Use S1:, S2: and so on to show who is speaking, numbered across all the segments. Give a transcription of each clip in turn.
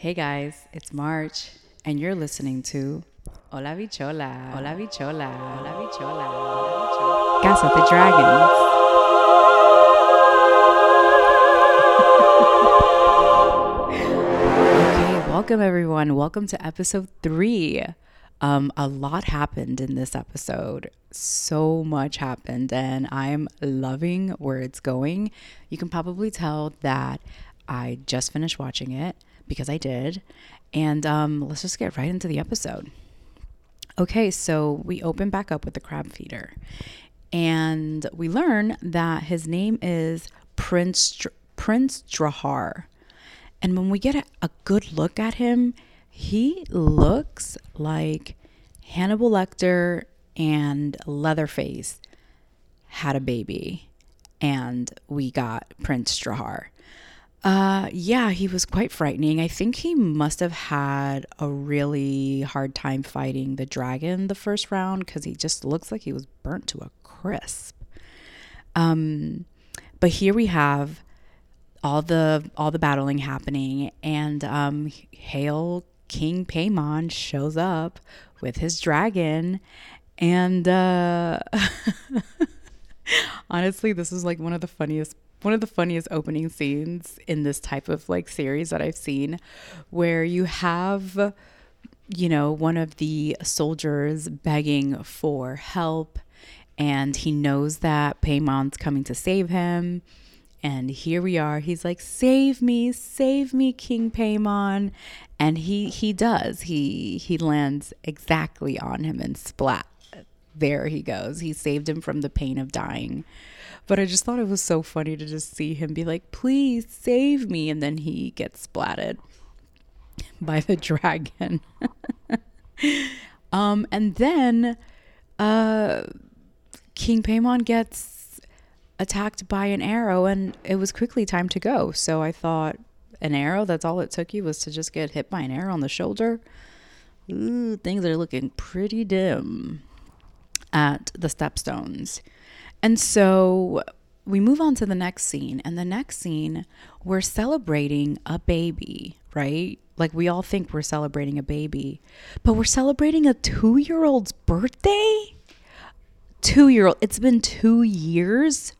S1: Hey guys, it's March, and you're listening to Hola Bichola, Hola Bichola, Hola Bichola, Hola Bichola. Of the Dragons. okay, welcome everyone. Welcome to episode three. Um, a lot happened in this episode. So much happened, and I'm loving where it's going. You can probably tell that I just finished watching it because I did. And um, let's just get right into the episode. Okay, so we open back up with the crab feeder, and we learn that his name is Prince Dr- Prince Drahar. And when we get a, a good look at him, he looks like Hannibal Lecter and Leatherface had a baby, and we got Prince Drahar. Uh, yeah, he was quite frightening. I think he must have had a really hard time fighting the dragon the first round because he just looks like he was burnt to a crisp. Um, but here we have all the all the battling happening, and um, Hail King Paimon shows up with his dragon, and uh, honestly, this is like one of the funniest one of the funniest opening scenes in this type of like series that I've seen where you have you know one of the soldiers begging for help and he knows that Paimon's coming to save him and here we are. He's like save me save me king Paimon and he he does. He he lands exactly on him and splat there he goes he saved him from the pain of dying but I just thought it was so funny to just see him be like, please save me. And then he gets splatted by the dragon. um, and then uh, King Paimon gets attacked by an arrow, and it was quickly time to go. So I thought, an arrow, that's all it took you was to just get hit by an arrow on the shoulder. Ooh, things are looking pretty dim at the stepstones. And so we move on to the next scene. And the next scene, we're celebrating a baby, right? Like we all think we're celebrating a baby, but we're celebrating a two year old's birthday? Two year old. It's been two years.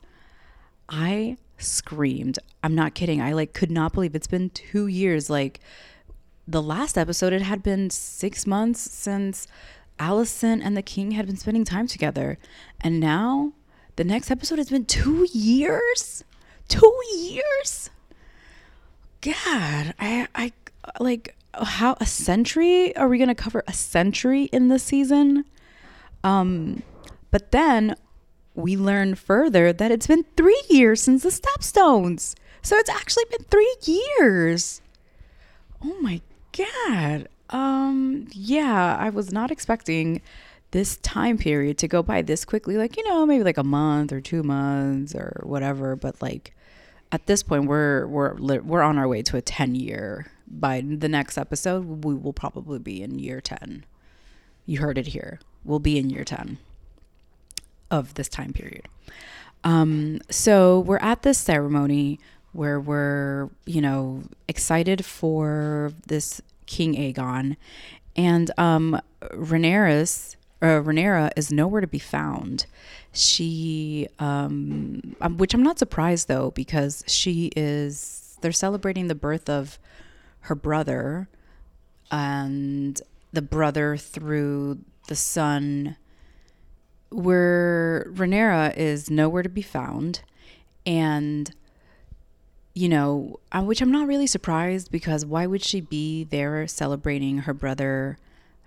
S1: I screamed. I'm not kidding. I like could not believe it's been two years. Like the last episode, it had been six months since Alicent and the king had been spending time together. And now the next episode has been two years. Two years. God, I, I like how a century are we going to cover a century in this season? Um, but then we learn further that it's been three years since the Stepstones. So it's actually been three years. Oh my god. Um, yeah, I was not expecting this time period to go by this quickly like you know maybe like a month or two months or whatever but like at this point we're we're we're on our way to a 10 year. By the next episode we will probably be in year 10 you heard it here. We'll be in year 10 of this time period. Um so we're at this ceremony where we're you know excited for this king aegon and um Rhaenyra uh, Rhaenyra is nowhere to be found. She, um, um, which I'm not surprised though, because she is. They're celebrating the birth of her brother, and the brother through the son. Where Rhaenyra is nowhere to be found, and you know, which I'm not really surprised because why would she be there celebrating her brother?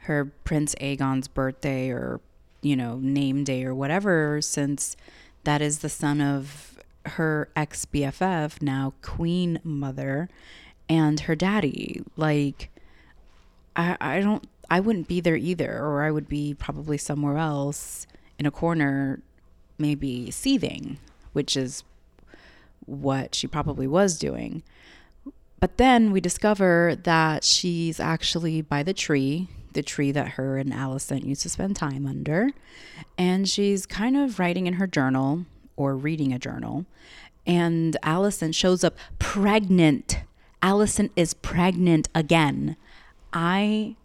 S1: her Prince Aegon's birthday or, you know, name day or whatever, since that is the son of her ex BFF, now Queen Mother, and her daddy. Like, I, I don't, I wouldn't be there either, or I would be probably somewhere else in a corner, maybe seething, which is what she probably was doing. But then we discover that she's actually by the tree the tree that her and Alicent used to spend time under. And she's kind of writing in her journal or reading a journal. And Alicent shows up pregnant Alicent is pregnant again. I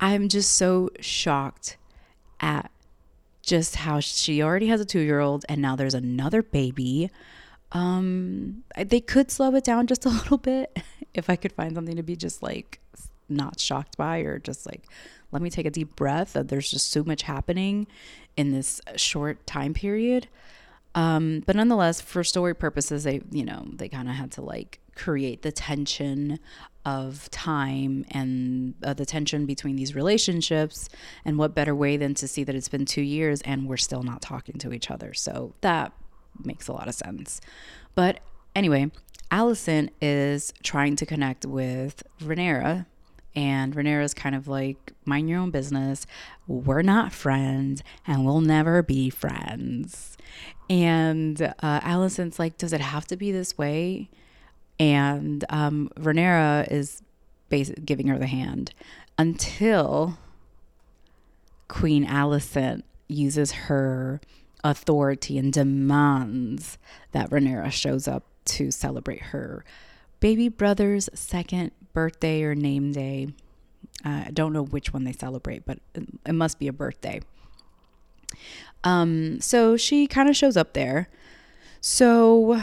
S1: I'm just so shocked at just how she already has a 2-year-old and now there's another baby. Um they could slow it down just a little bit if I could find something to be just like not shocked by or just like let me take a deep breath that there's just so much happening in this short time period. Um, but nonetheless for story purposes they you know they kind of had to like create the tension of time and uh, the tension between these relationships and what better way than to see that it's been two years and we're still not talking to each other. So that makes a lot of sense but anyway Alicent is trying to connect with Rhaenyra and Rhaenyra's kind of like, mind your own business. We're not friends and we'll never be friends. And uh, Alicent's like, does it have to be this way? And um, Rhaenyra is basically giving her the hand until Queen Alicent uses her authority and demands that Rhaenyra shows up to celebrate her baby brother's second birthday or name day. Uh, I don't know which one they celebrate, but it must be a birthday. Um, so she kind of shows up there. So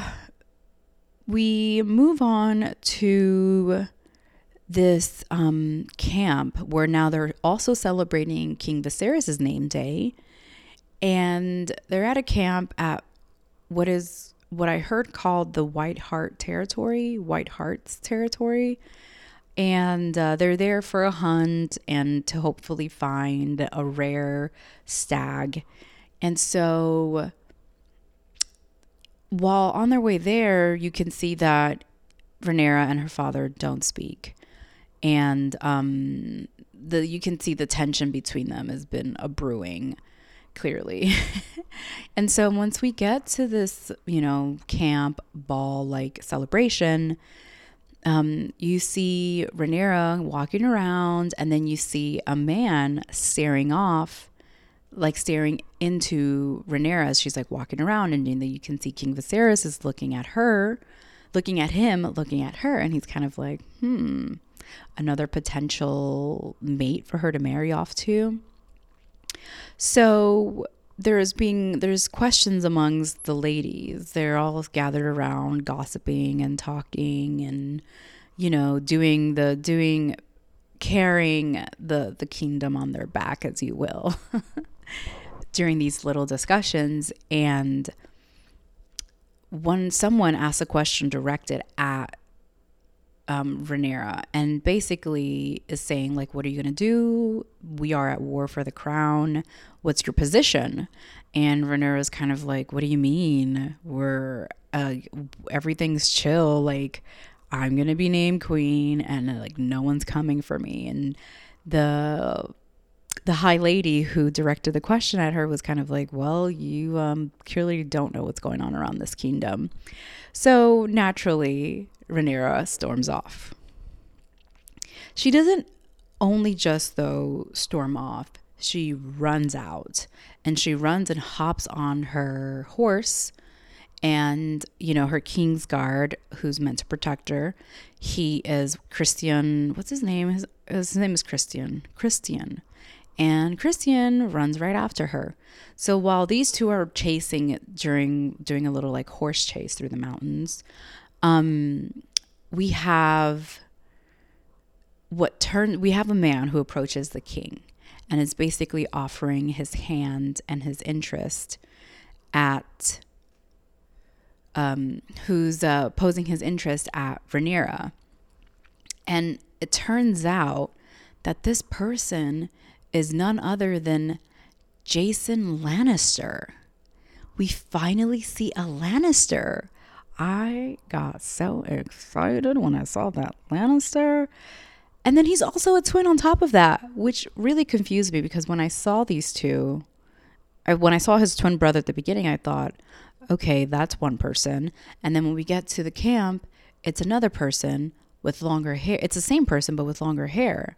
S1: we move on to this um, camp where now they're also celebrating King Viserys' name day. And they're at a camp at what is what I heard called the White Hart territory, White Hart's territory and uh, they're there for a hunt and to hopefully find a rare stag. And so while on their way there, you can see that Rhaenyra and her father don't speak. And um, the you can see the tension between them has been a brewing clearly. and so once we get to this, you know, camp ball like celebration, um, you see Rhaenyra walking around, and then you see a man staring off, like staring into Rhaenyra as she's like walking around, and then you can see King Viserys is looking at her, looking at him, looking at her, and he's kind of like, hmm, another potential mate for her to marry off to. So there's being there's questions amongst the ladies. They're all gathered around gossiping and talking and you know doing the doing carrying the the kingdom on their back as you will during these little discussions and when someone asks a question directed at um, Rhaenyra and basically is saying like, "What are you gonna do? We are at war for the crown. What's your position?" And Rhaenyra is kind of like, "What do you mean? We're uh, everything's chill. Like, I'm gonna be named queen, and uh, like no one's coming for me." And the the high lady who directed the question at her was kind of like, "Well, you um, clearly don't know what's going on around this kingdom." So naturally, Rhaenyra storms off. She doesn't only just, though, storm off, she runs out and she runs and hops on her horse. And, you know, her king's guard, who's meant to protect her, he is Christian. What's his name? His, his name is Christian. Christian. And Christian runs right after her. So while these two are chasing during doing a little like horse chase through the mountains, um, we have what turn we have a man who approaches the king and is basically offering his hand and his interest at um, who's uh, posing his interest at Rhaenyra. And it turns out that this person is none other than Jason Lannister. We finally see a Lannister. I got so excited when I saw that Lannister. And then he's also a twin on top of that, which really confused me because when I saw these two, I, when I saw his twin brother at the beginning, I thought, okay, that's one person. And then when we get to the camp, it's another person with longer hair. It's the same person, but with longer hair.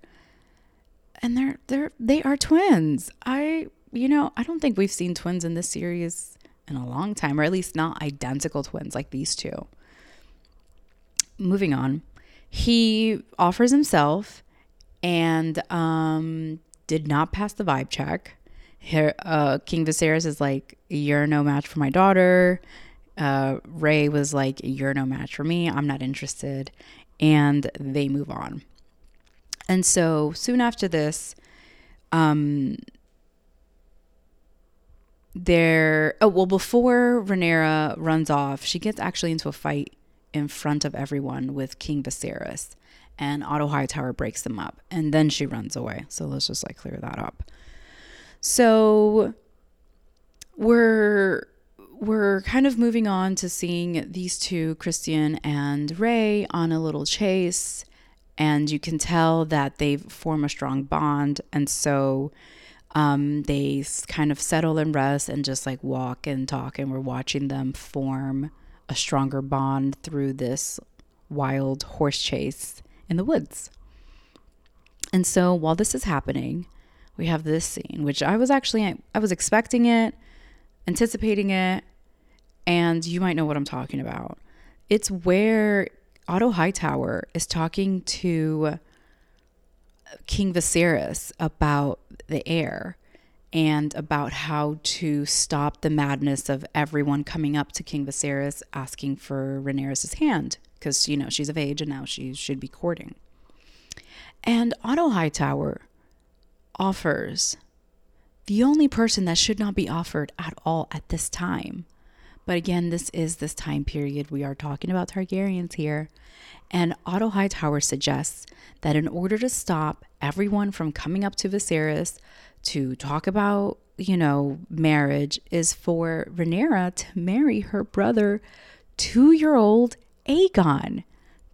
S1: And they're they're they are twins. I you know I don't think we've seen twins in this series in a long time, or at least not identical twins like these two. Moving on. he offers himself and um, did not pass the vibe check. Uh, King Viserys is like, You're no match for my daughter. Uh, Rey was like, You're no match for me. I'm not interested. And they move on. And so soon after this, um, there, oh, well, before Rhaenyra runs off, she gets actually into a fight in front of everyone with King Viserys. And Otto Hightower breaks them up. And then she runs away. So let's just like clear that up. So we're we're kind of moving on to seeing these two, Christian and Ray, on a little chase. And you can tell that they form a strong bond. And so um, they kind of settle and rest and just like walk and talk. And we're watching them form a stronger bond through this wild horse chase in the woods. And so while this is happening, we have this scene, which I was actually I was expecting it, anticipating it, and you might know what I'm talking about. It's where Otto Hightower is talking to King Viserys about the heir and about how to stop the madness of everyone coming up to King Viserys asking for Rhaenyra's hand because you know she's of age and now she should be courting. And Otto Hightower offers the only person that should not be offered at all at this time. But again, this is this time period. We are talking about Targaryens here. And Otto Hightower suggests that in order to stop everyone from coming up to Viserys to talk about, you know, marriage, is for Rhaenyra to marry her brother, two year old Aegon.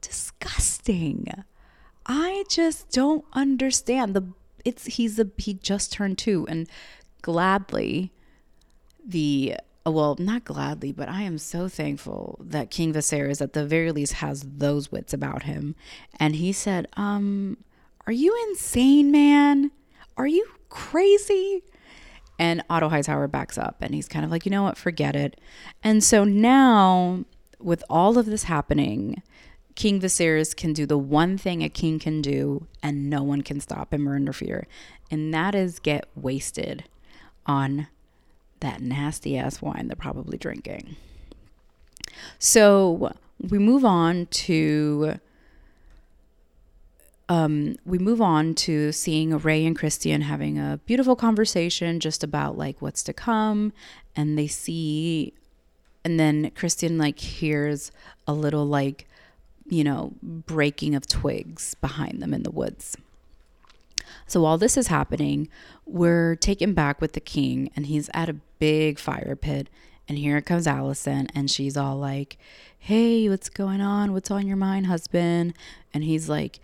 S1: Disgusting. I just don't understand the it's he's a he just turned two and gladly the well not gladly but I am so thankful that King Viserys at the very least has those wits about him. And he said um are you insane man? Are you crazy? And Otto Hightower backs up and he's kind of like you know what? Forget it. And so now with all of this happening King Viserys can do the one thing a king can do, and no one can stop him or interfere, and that is get wasted on that nasty ass wine they're probably drinking. So we move on to um, we move on to seeing Ray and Christian having a beautiful conversation just about like what's to come, and they see, and then Christian like hears a little like you know, breaking of twigs behind them in the woods. So while this is happening, we're taken back with the king, and he's at a big fire pit. And here comes Alicent, and she's all like, Hey, what's going on? What's on your mind, husband? And he's like,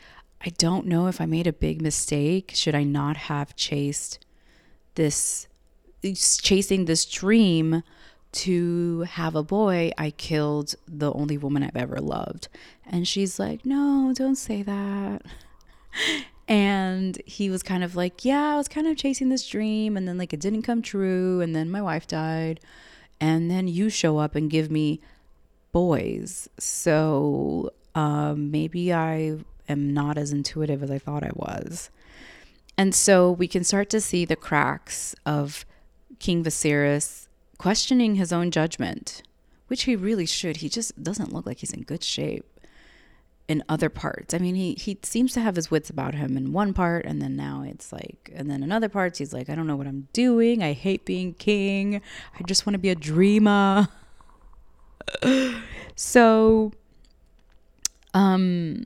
S1: I don't know if I made a big mistake. Should I not have chased this, chasing this dream to have a boy, I killed the only woman I've ever loved. And she's like, No, don't say that. and he was kind of like, Yeah, I was kind of chasing this dream. And then, like, it didn't come true. And then my wife died. And then you show up and give me boys. So um, maybe I am not as intuitive as I thought I was. And so we can start to see the cracks of King Viserys questioning his own judgment, which he really should. He just doesn't look like he's in good shape in other parts. I mean, he he seems to have his wits about him in one part, and then now it's like, and then in other parts, he's like, I don't know what I'm doing. I hate being king. I just want to be a dreamer. so, um,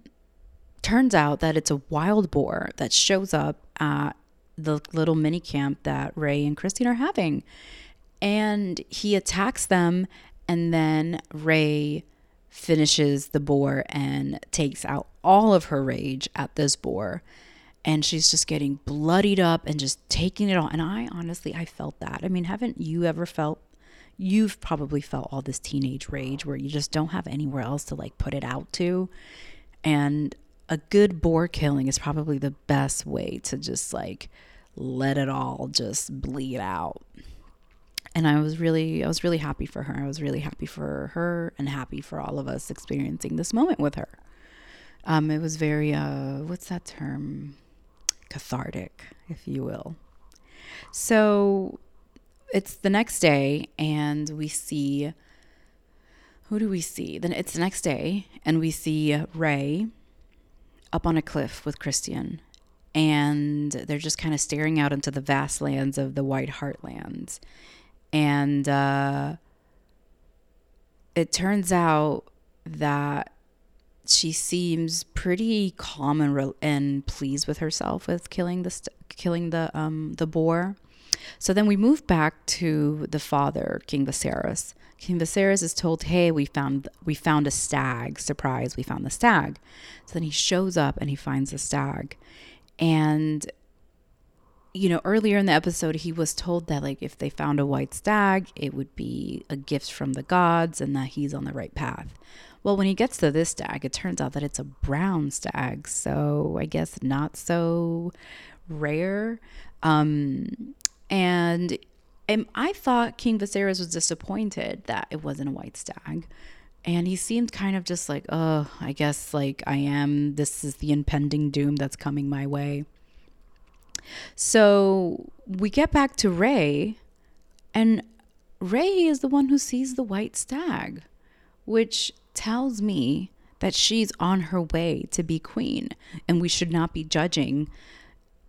S1: turns out that it's a wild boar that shows up at the little mini camp that Ray and Christine are having and he attacks them and then Rey finishes the boar and takes out all of her rage at this boar and she's just getting bloodied up and just taking it all. And I honestly I felt that. I mean, haven't you ever felt you've probably felt all this teenage rage where you just don't have anywhere else to like put it out to. And a good boar killing is probably the best way to just like let it all just bleed out and I was really I was really happy for her. I was really happy for her and happy for all of us experiencing this moment with her. Um, it was very, uh, what's that term? Cathartic, if you will. So it's the next day, and we see who do we see? Then it's the next day, and we see Ray up on a cliff with Christian, and they're just kind of staring out into the vast lands of the White Heartlands. And uh, it turns out that she seems pretty calm and, re- and pleased with herself with killing the st- killing the um, the boar. So then we move back to the father, King Viserys, King Viserys is told, "Hey, we found we found a stag. Surprise, we found the stag." So then he shows up and he finds the stag, and you know, earlier in the episode, he was told that like if they found a white stag, it would be a gift from the gods and that he's on the right path. Well, when he gets to this stag, it turns out that it's a brown stag, so I guess not so rare. Um, and and I thought King Viserys was disappointed that it wasn't a white stag. And he seemed kind of just like, oh, I guess like I am, this is the impending doom that's coming my way. So we get back to Ray, and Ray is the one who sees the white stag, which tells me that she's on her way to be queen, and we should not be judging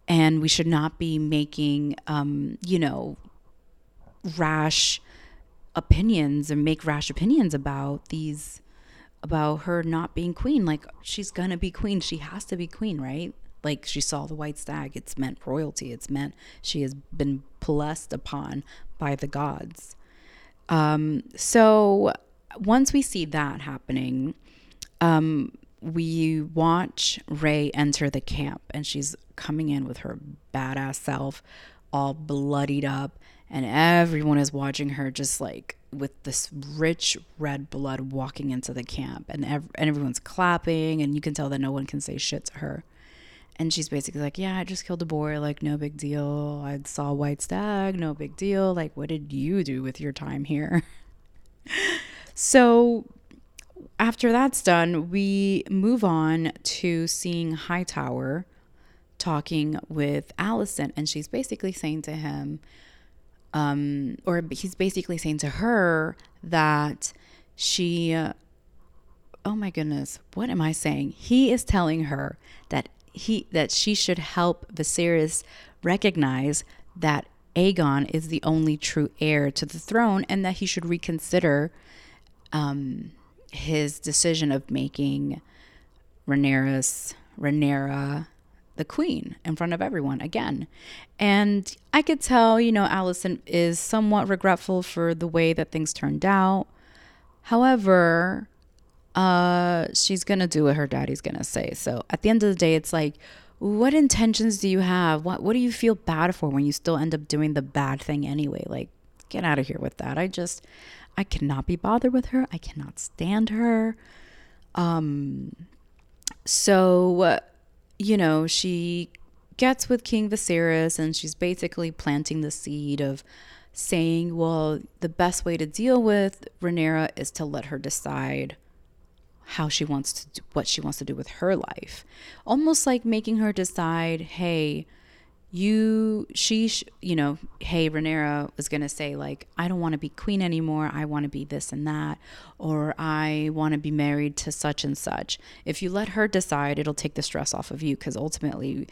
S1: and we should not be making um, you know rash opinions and make rash opinions about these about her not being queen. Like she's gonna be queen. She has to be queen right like she saw the white stag it's meant royalty it's meant she has been blessed upon by the gods. Um so once we see that happening um we watch ray enter the camp and she's coming in with her badass self all bloodied up and everyone is watching her just like with this rich red blood walking into the camp and, ev- and everyone's clapping and you can tell that no one can say shit to her and she's basically like yeah i just killed a boar like no big deal. I saw white stag. No big deal. Like what did you do with your time here? So after that's done we move on to seeing hightower talking with Alicent. and she's basically saying to him um, or he's basically saying to her that she, uh, oh my goodness, what am I saying? He is telling her that he that she should help Viserys recognize that Aegon is the only true heir to the throne, and that he should reconsider um, his decision of making Rhaenyra's Rhaenyra the queen in front of everyone again. And I could tell, you know, Alicent is somewhat regretful for the way that things turned out. However, uh, she's going to do what her daddy's going to say. So at the end of the day, it's like, what intentions do you have? What what do you feel bad for when you still end up doing the bad thing anyway? Like, get out of here with that. I just I cannot be bothered with her. I cannot stand her. Um so you know, she gets with King Viserys and she's basically planting the seed of saying, well, the best way to deal with Rhaenyra is to let her decide how she wants to do, what she wants to do with her life. Almost like making her decide, hey, you she sh- you know hey Rhaenyra was going to say like I don't want to be queen anymore I want to be this and that or I want to be married to such and such if you let her decide it'll take the stress off of you cuz ultimately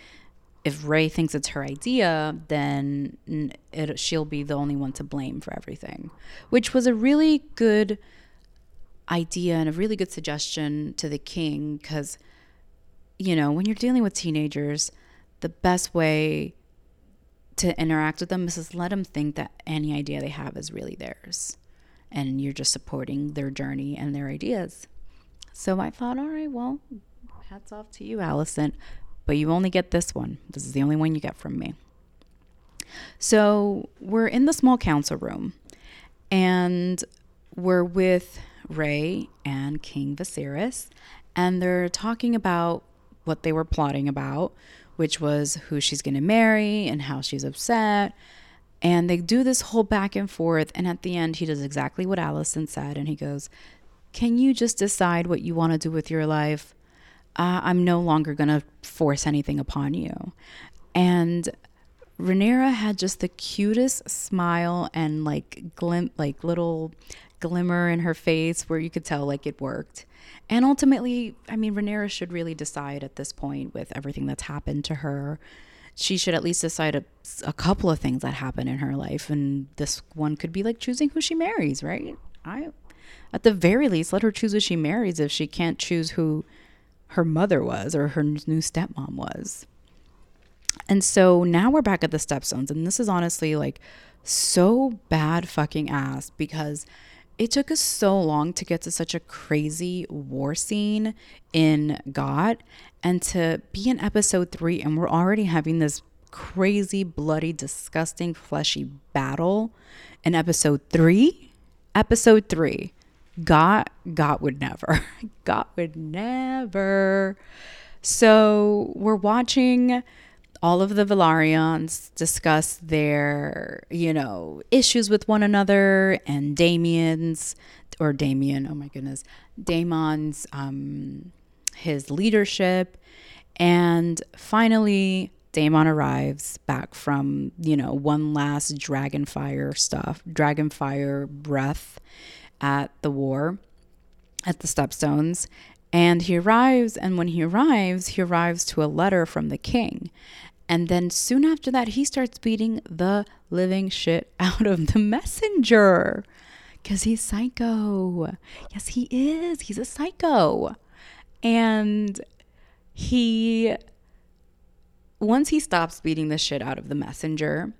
S1: if Ray thinks it's her idea then it, she'll be the only one to blame for everything which was a really good idea and a really good suggestion to the king cuz you know when you're dealing with teenagers the best way to interact with them is just let them think that any idea they have is really theirs and you're just supporting their journey and their ideas. So I thought, all right, well, hats off to you, Alicent, but you only get this one. This is the only one you get from me. So we're in the small council room and we're with Ray and King Viserys, and they're talking about what they were plotting about, which was who she's going to marry and how she's upset. And they do this whole back and forth. And at the end, he does exactly what Alicent said. And he goes, Can you just decide what you want to do with your life? uh, I'm no longer going to force anything upon you. And Rhaenyra had just the cutest smile and like glint, like little glimmer in her face where you could tell like it worked. And ultimately, I mean, Rhaenyra should really decide at this point with everything that's happened to her. She should at least decide a, a couple of things that happen in her life, and this one could be like choosing who she marries, right? I, at the very least, let her choose who she marries if she can't choose who her mother was or her new stepmom was. And so now we're back at the stepstones, and this is honestly like so bad fucking ass because it took us so long to get to such a crazy war scene in God and to be in episode three, and we're already having this crazy, bloody, disgusting, fleshy battle in episode three. Episode three. God, God would never. God would never. So we're watching all of the Velaryons discuss their, you know, issues with one another and Damien's or Damien, oh my goodness, Daemon's um his leadership and finally Daemon arrives back from, you know, one last dragonfire stuff, dragonfire breath at the war at the stepstones and he arrives, and when he arrives, he arrives to a letter from the king. And then soon after that, he starts beating the living shit out of the messenger because he's psycho. Yes, he is. He's a psycho. And he, once he stops beating the shit out of the messenger,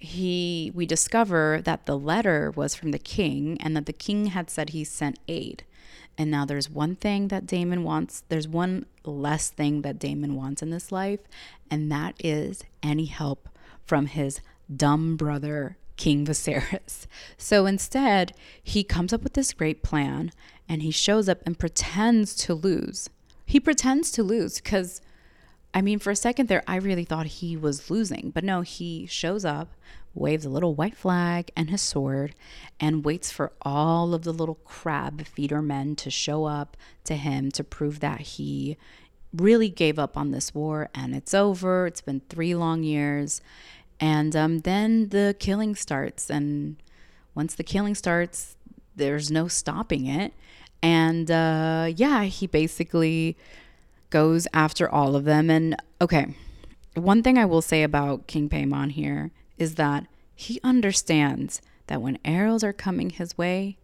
S1: he we discover that the letter was from the king and that the king had said he sent aid and now there's one thing that Daemon wants, there's one less thing that Daemon wants in this life, and that is any help from his dumb brother, King Viserys. So instead, he comes up with this great plan and he shows up and pretends to lose. He pretends to lose because, I mean, for a second there, I really thought he was losing, but no, he shows up waves a little white flag and his sword, and waits for all of the little crab feeder men to show up to him to prove that he really gave up on this war and it's over. It's been three long years. And um, then the killing starts. And once the killing starts, there's no stopping it. And uh, yeah, he basically goes after all of them. And okay, one thing I will say about King Paemon here is that he understands that when arrows are coming his way,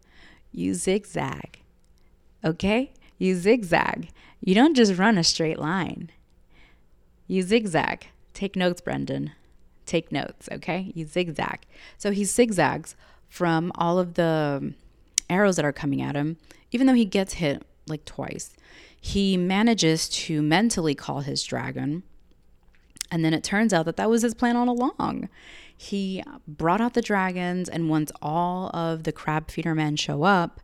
S1: you zigzag. Okay? You zigzag. You don't just run a straight line. You zigzag. Take notes, Brendan. Take notes, okay? You zigzag. So he zigzags from all of the arrows that are coming at him, even though he gets hit like twice. He manages to mentally call his dragon. And then it turns out that that was his plan all along he brought out the dragons, and once all of the crab feeder men show up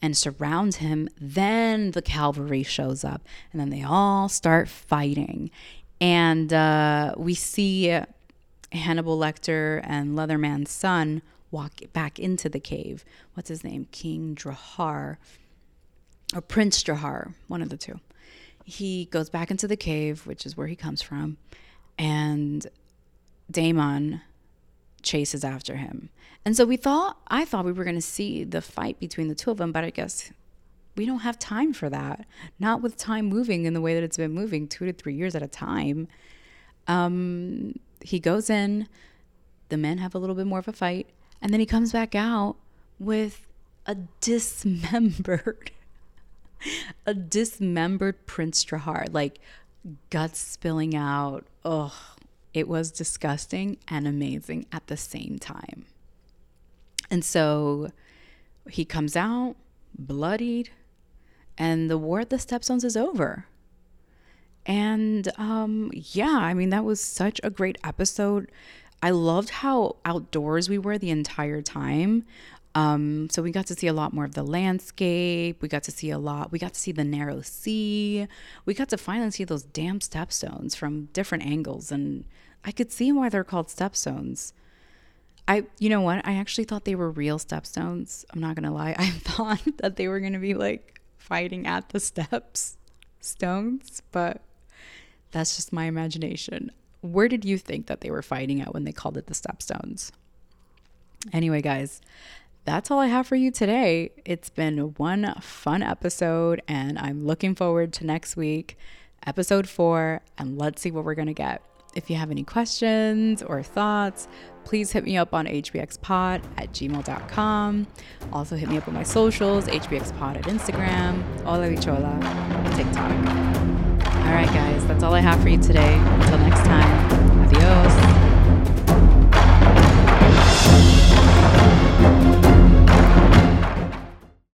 S1: and surround him, then the cavalry shows up, and then they all start fighting. And uh, we see Hannibal Lecter and Leatherman's son walk back into the cave. What's his name? King Drahar or Prince Drahar, one of the two. He goes back into the cave, which is where he comes from, and Daemon chases after him. And so we thought, I thought we were going to see the fight between the two of them, but I guess we don't have time for that. Not with time moving in the way that it's been moving, two to three years at a time. Um, he goes in, the men have a little bit more of a fight, and then he comes back out with a dismembered, a dismembered Prince Drahar, like guts spilling out. Ugh it was disgusting and amazing at the same time. And so he comes out bloodied, and the war at the Stepstones is over. And um, yeah, I mean, that was such a great episode. I loved how outdoors we were the entire time. Um, so we got to see a lot more of the landscape. We got to see a lot. We got to see the narrow sea. We got to finally see those damn stepstones from different angles. And I could see why they're called stepstones. I, you know what? I actually thought they were real stepstones. I'm not to lie. I thought that they were to be like fighting at the steps. stones, but that's just my imagination. Where did you think that they were fighting at when they called it the stepstones? Anyway, guys, that's all I have for you today. It's been one fun episode, and I'm looking forward to next week, episode four, and let's see what we're going to get. If you have any questions or thoughts, please hit me up on hbxpod at gmail.com. Also, hit me up on my socials, hbxpod at Instagram, Hola Bichola, TikTok. All right, guys, that's all I have for you today. Until next